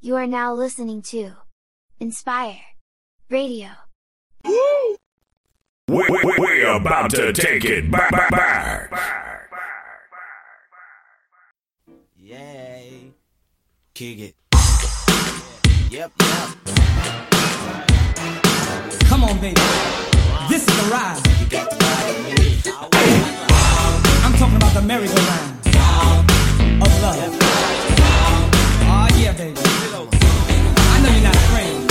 You are now listening to Inspire Radio. Woo! We, we, we're about to take it back. back, back. Yay. Kick it. Yep, yep. Come on, baby. This is the ride. I'm talking about the merry-go-round of love. Oh yeah, baby. I know you're not afraid.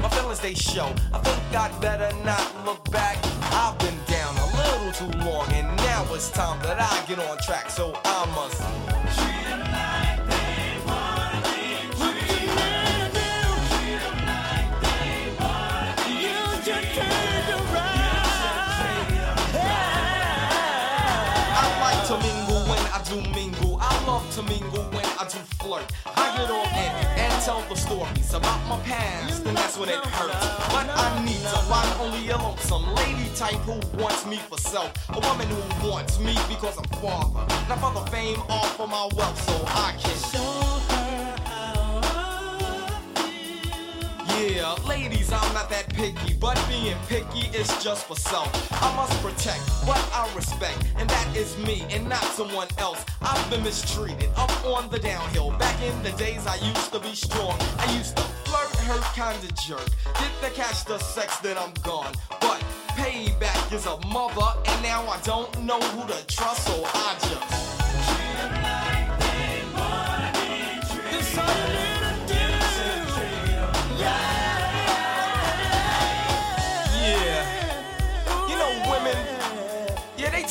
My feelings they show. I think I'd better not look back. I've been down a little too long, and now it's time that I get on track. So I stories about my past, and that's when it hurts. But I need to find only a lonesome lady type who wants me for self. A woman who wants me because I'm father. Not for the fame or for my wealth, so I can show her Yeah, ladies, I'm not that picky, but being picky is just for self. I must protect what I respect, and that is me and not someone else. I've been mistreated up on the downhill. Back in the days, I used to be strong. I used to flirt, hurt, kinda jerk. Did the catch the sex, then I'm gone. But payback is a mother, and now I don't know who to trust, so I just. Yeah.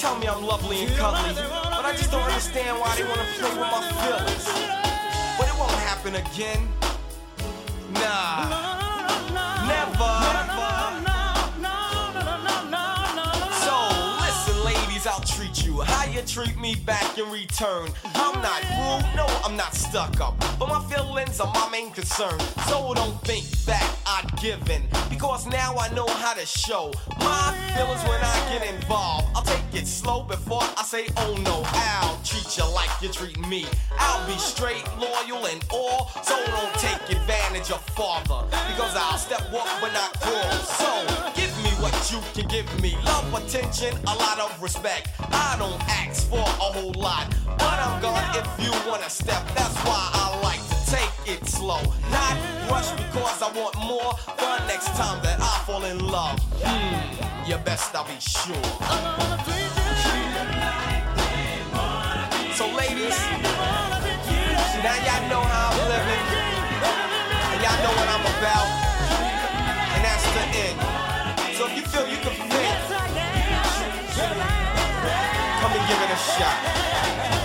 Tell me I'm lovely and cuddly, but I just don't understand why they want to play with my feelings. But it won't happen again. Nah. Treat me back in return. I'm not rude, no, I'm not stuck up. But my feelings are my main concern. So don't think that I'd give in. Because now I know how to show my feelings when I get involved. I'll take it slow before I say, oh no, I'll treat you like you treat me. I'll be straight, loyal, and all. So don't take advantage of father. Because I'll step up but not crawl. So give what you can give me. Love, attention, a lot of respect. I don't ask for a whole lot. But I'm gone if you wanna step. That's why I like to take it slow. Not rush because I want more fun next time that I fall in love. Hmm, you best I'll be sure. So ladies, now y'all know how I'm living. Y'all know what I'm about. You feel you can fit, come and give it a shot.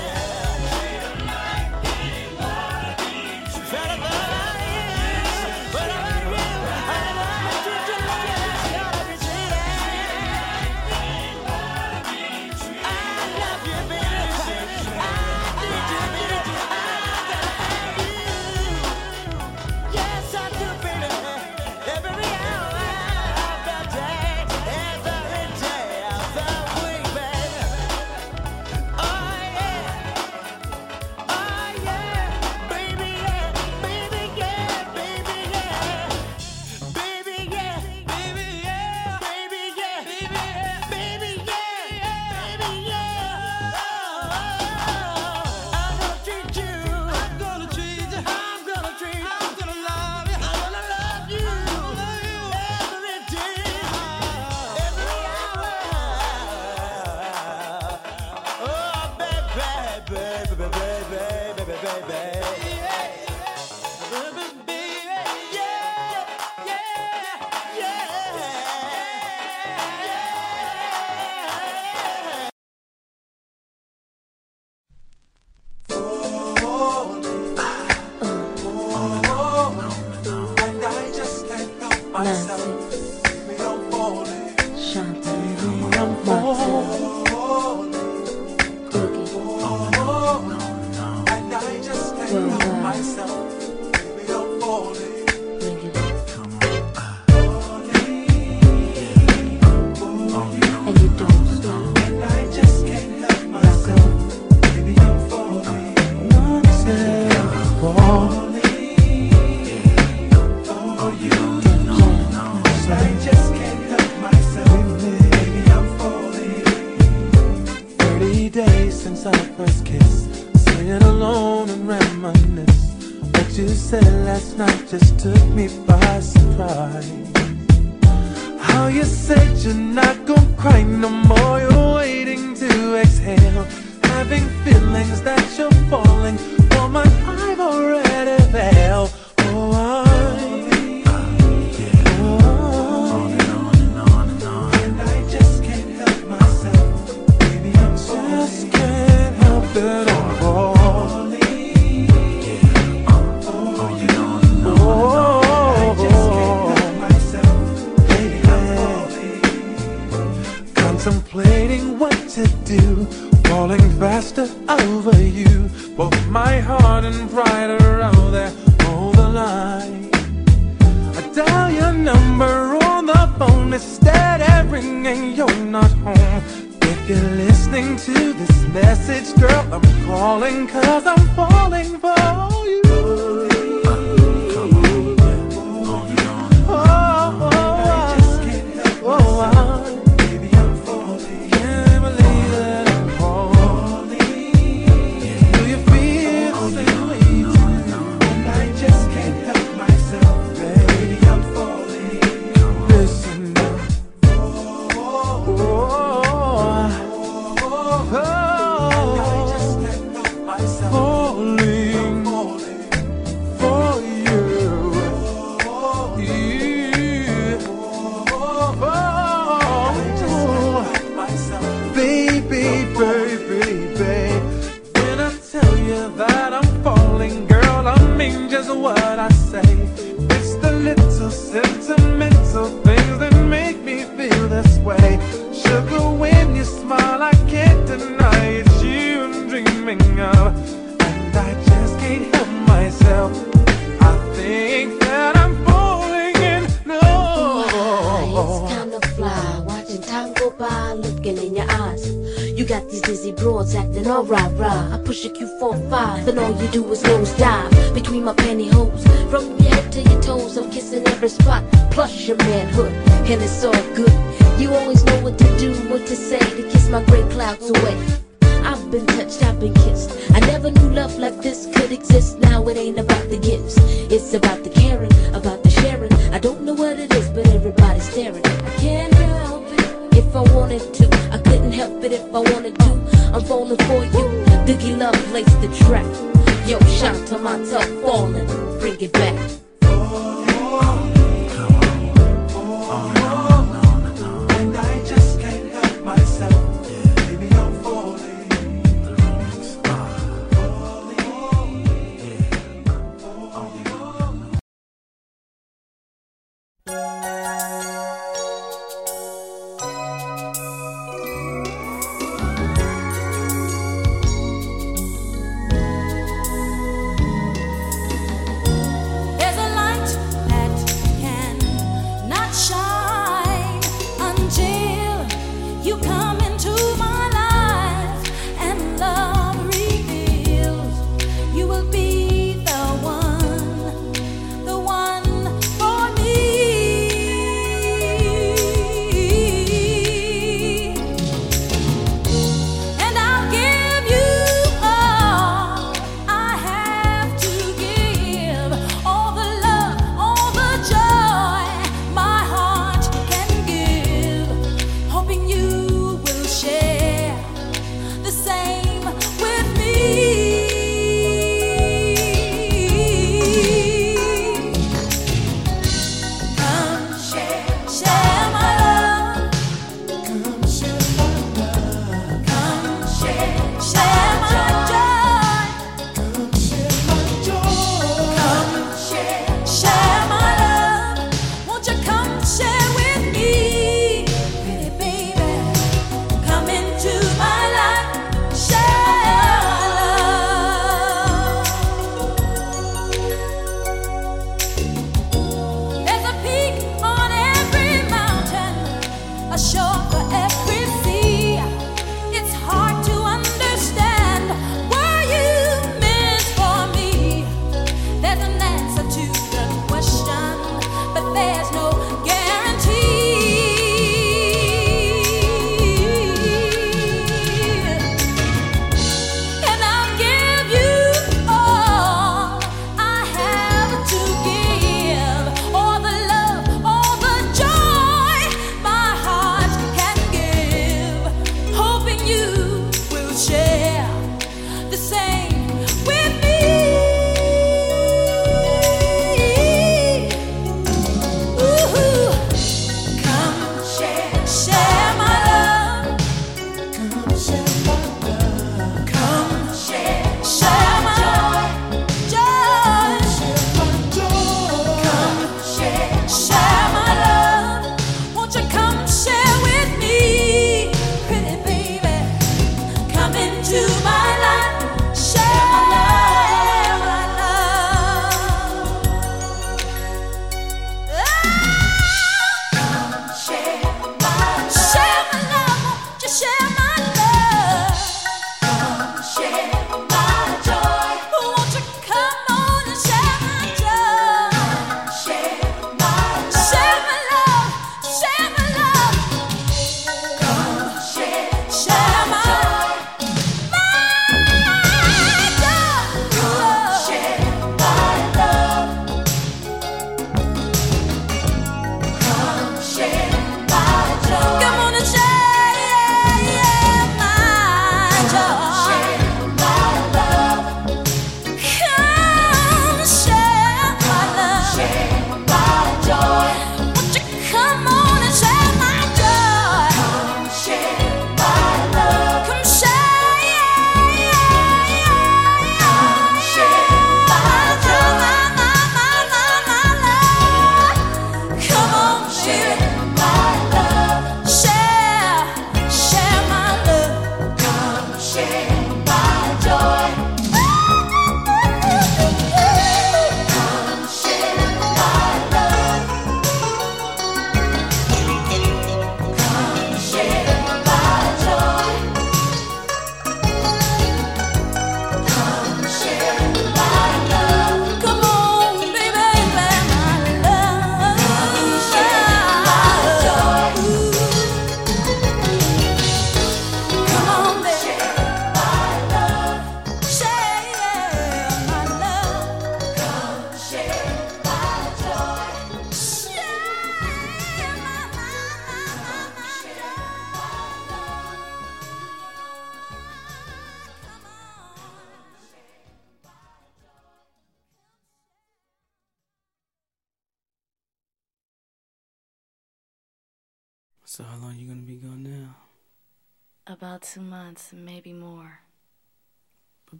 I'm falling for you.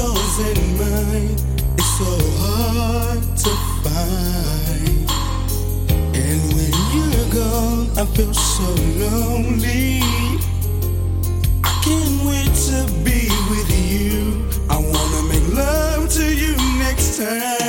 yours and mine is so hard to find. And when you're gone, I feel so lonely. I can't wait to be with you. I wanna make love to you next time.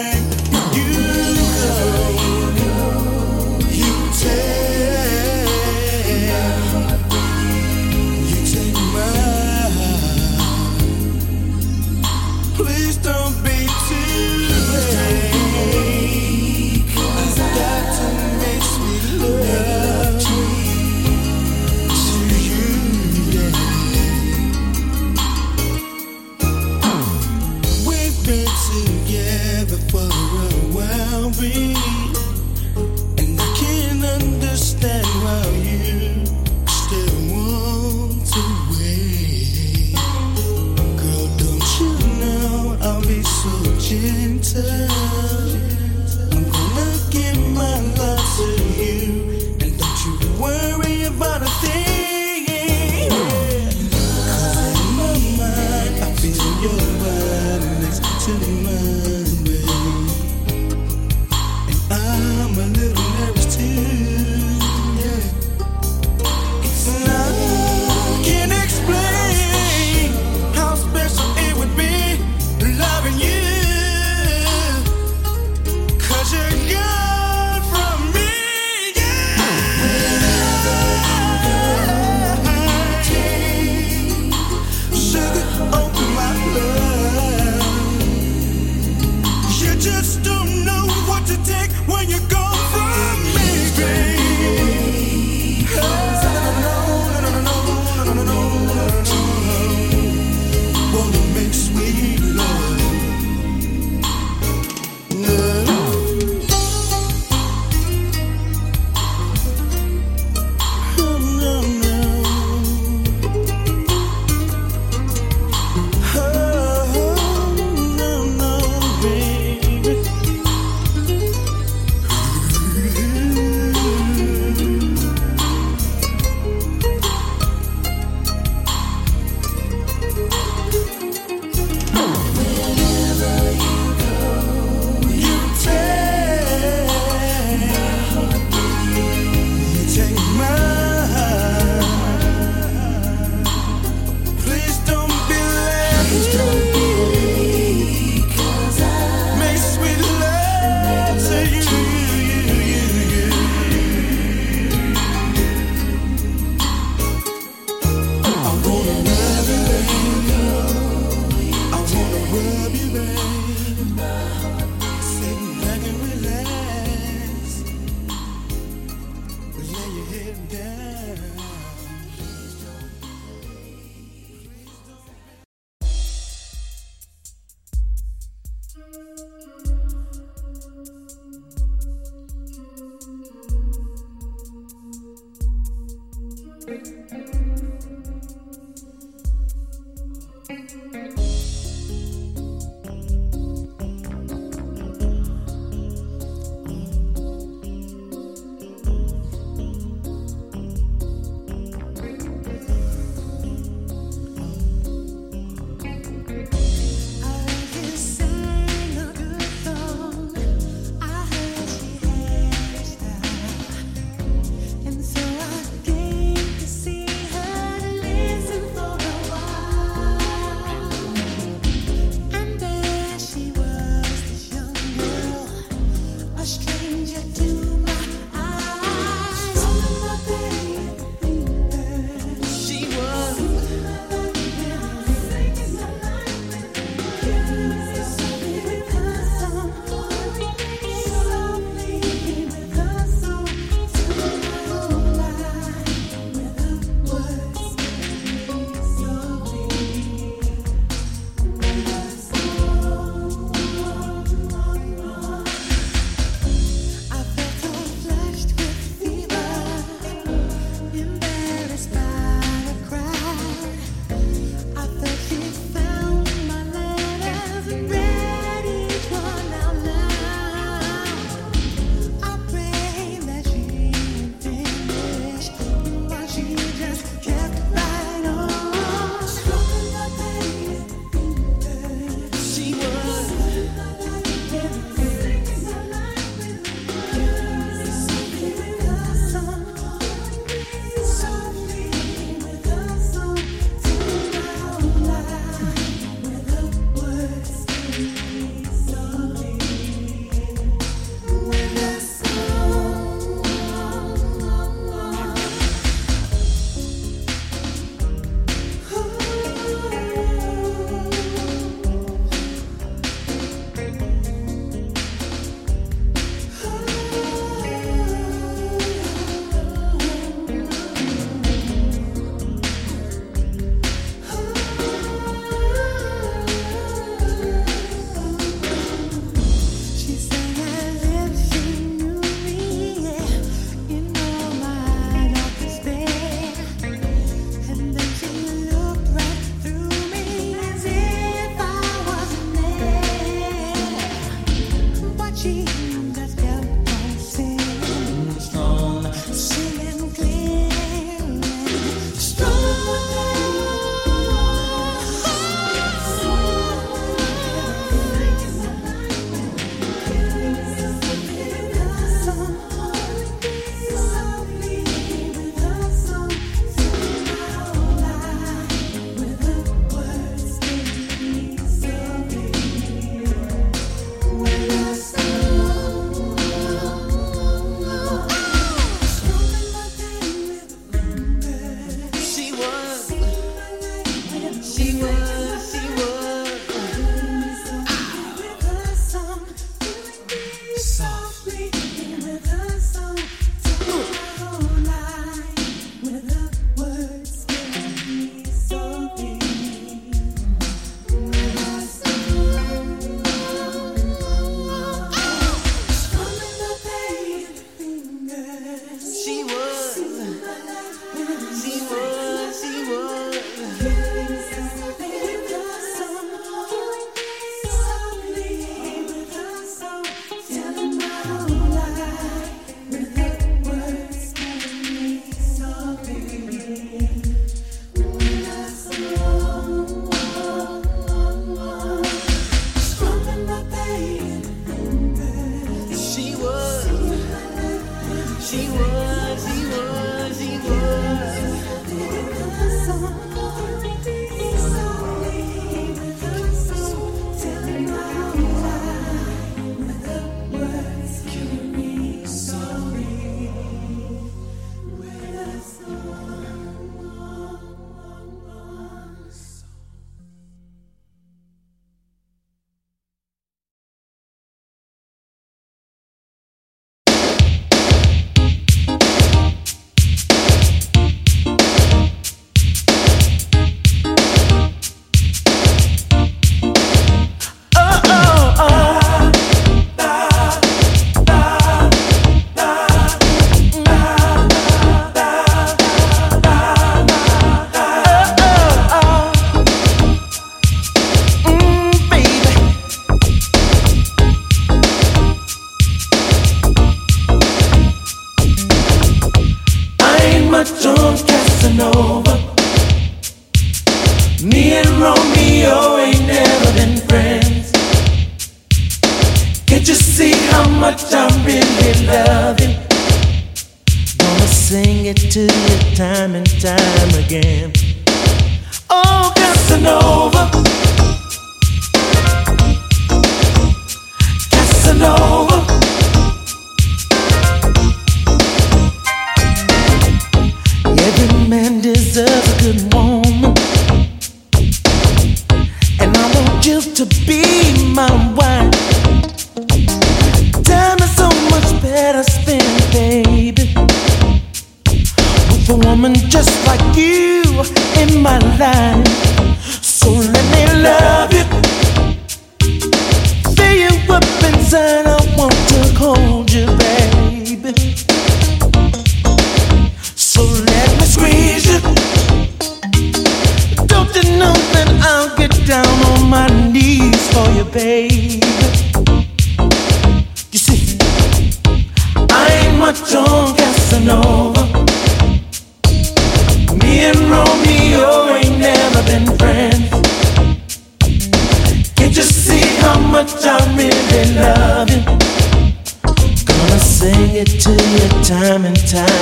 He was,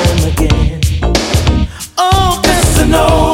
time again. Oh. Casanova.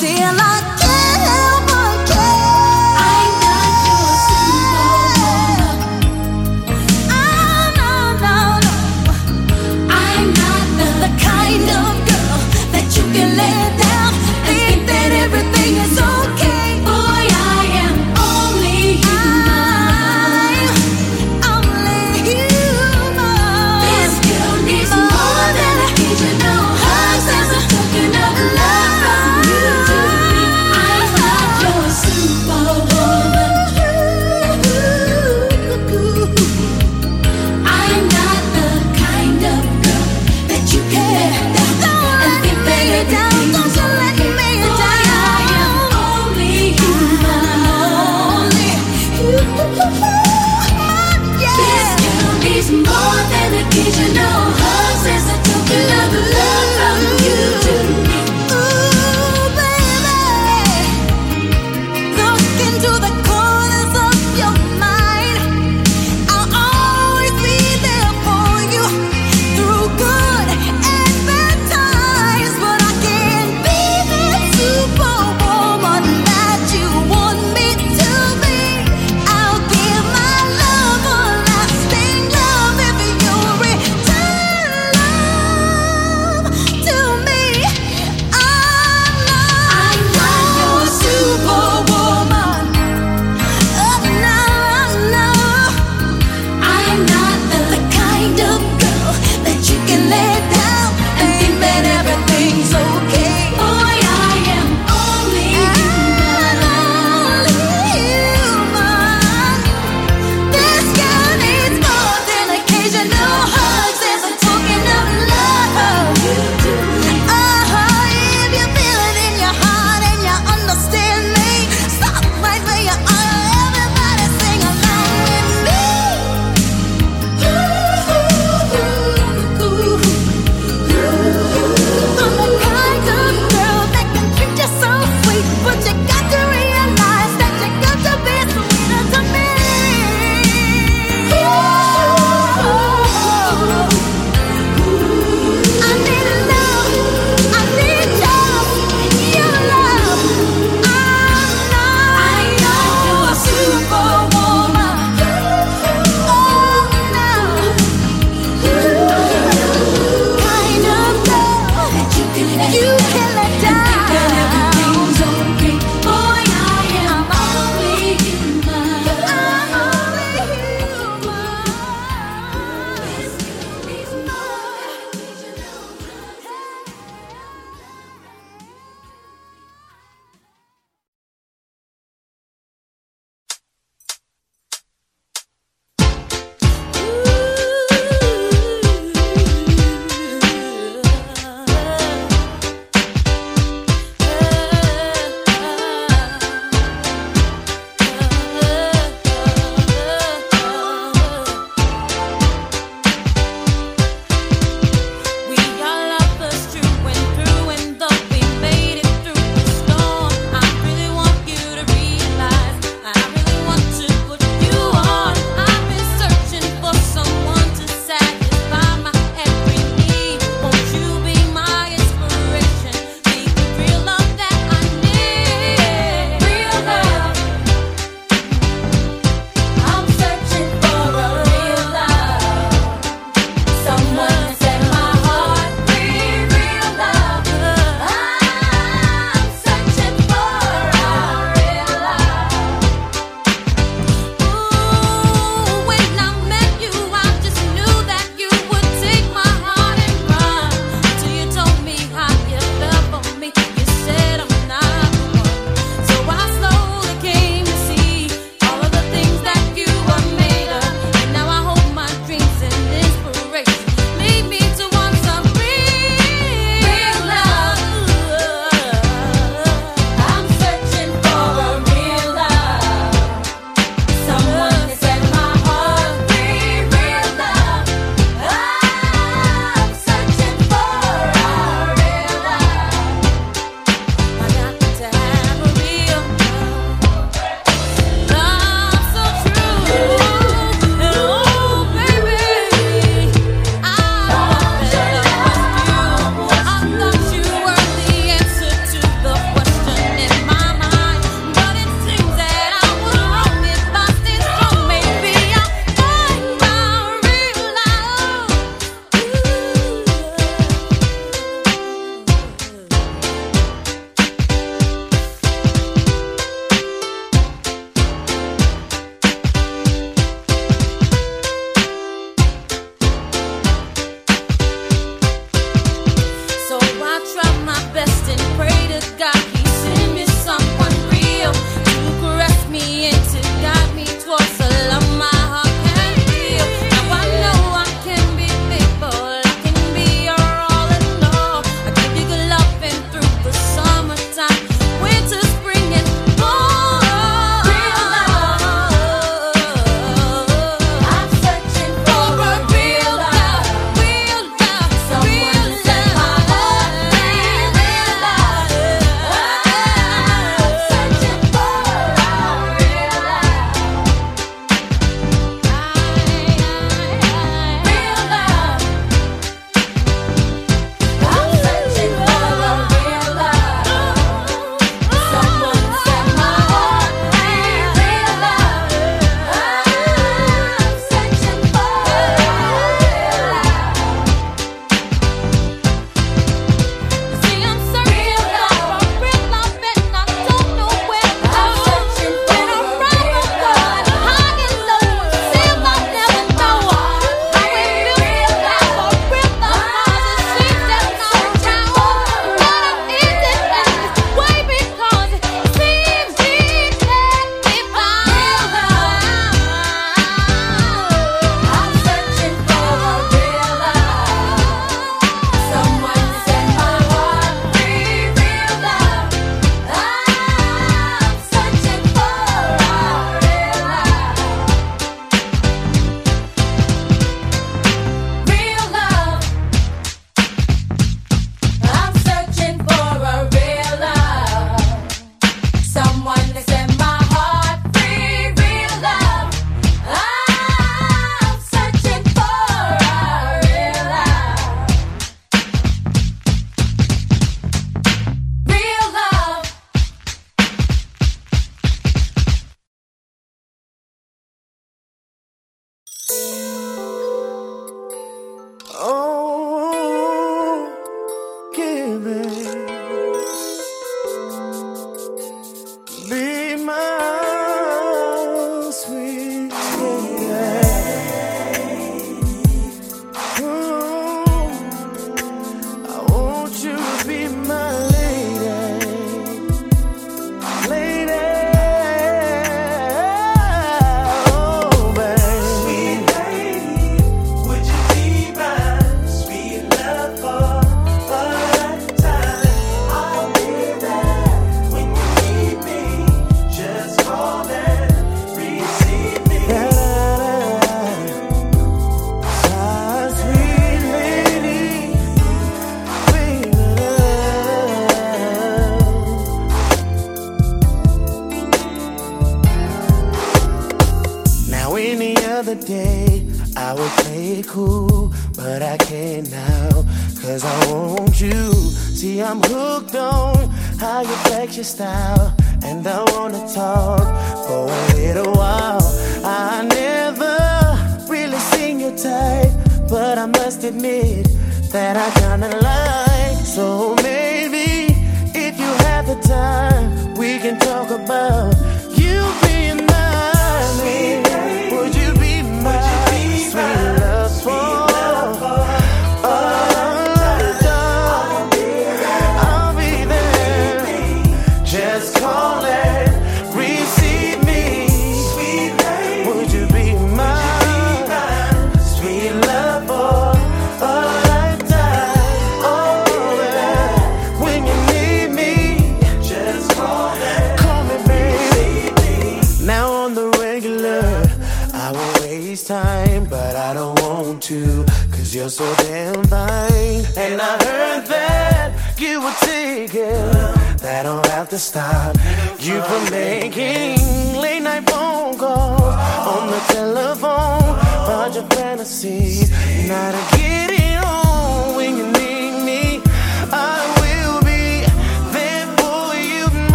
Cry. Still, I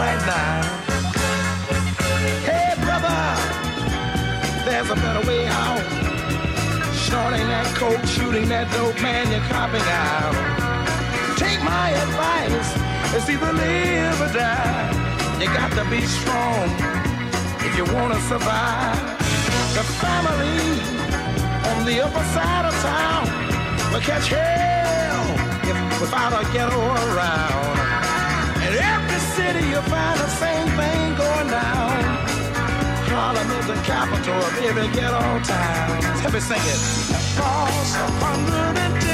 right now. Hey, brother, there's a better way out. Snorting that coke, shooting that dope, man, you're copping out. Take my advice, it's either live or die. You got to be strong if you want to survive. The family on the upper side of town will catch hell if, without a ghetto around. City you'll find the same thing going down. Harlem is the capital of every ghetto town. Help me sing it. Across 110th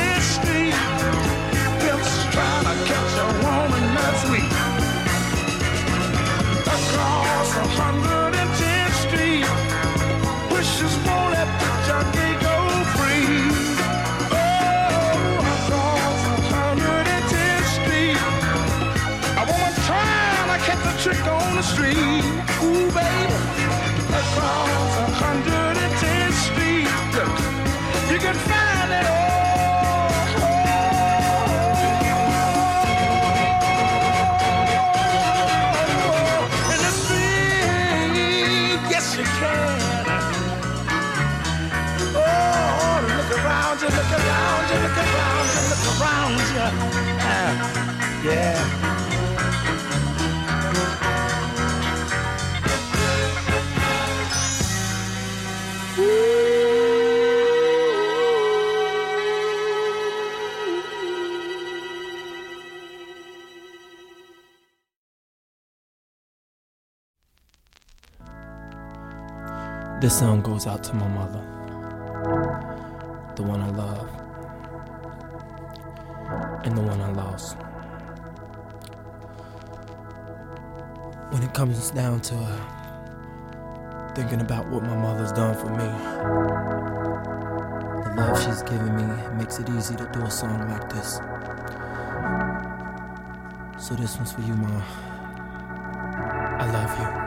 Song goes out to my mother, the one I love, and the one I lost. When it comes down to thinking about what my mother's done for me, the love she's given me makes it easy to do a song like this. So this one's for you, Ma. I love you.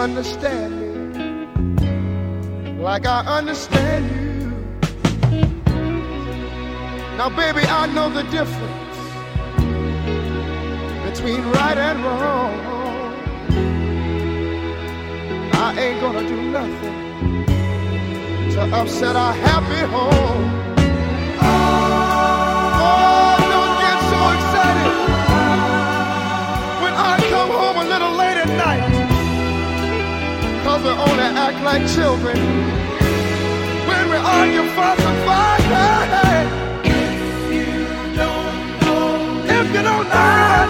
Understand me like I understand you. Now, baby, I know the difference between right and wrong. I ain't gonna do nothing to upset our happy home. Oh, don't get so excited when I come home a little late. We only act like children when we argue. Hey, hey. If you don't know me right now, you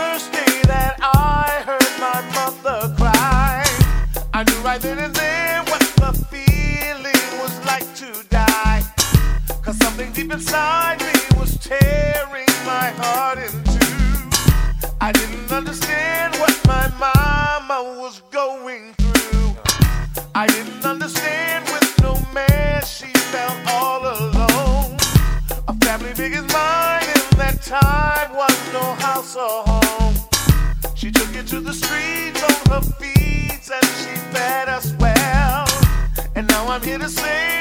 Thursday that I heard my mother cry, I knew right then and there what the feeling was like to die. Cause something deep inside me was tearing my heart in two. I didn't understand. the same.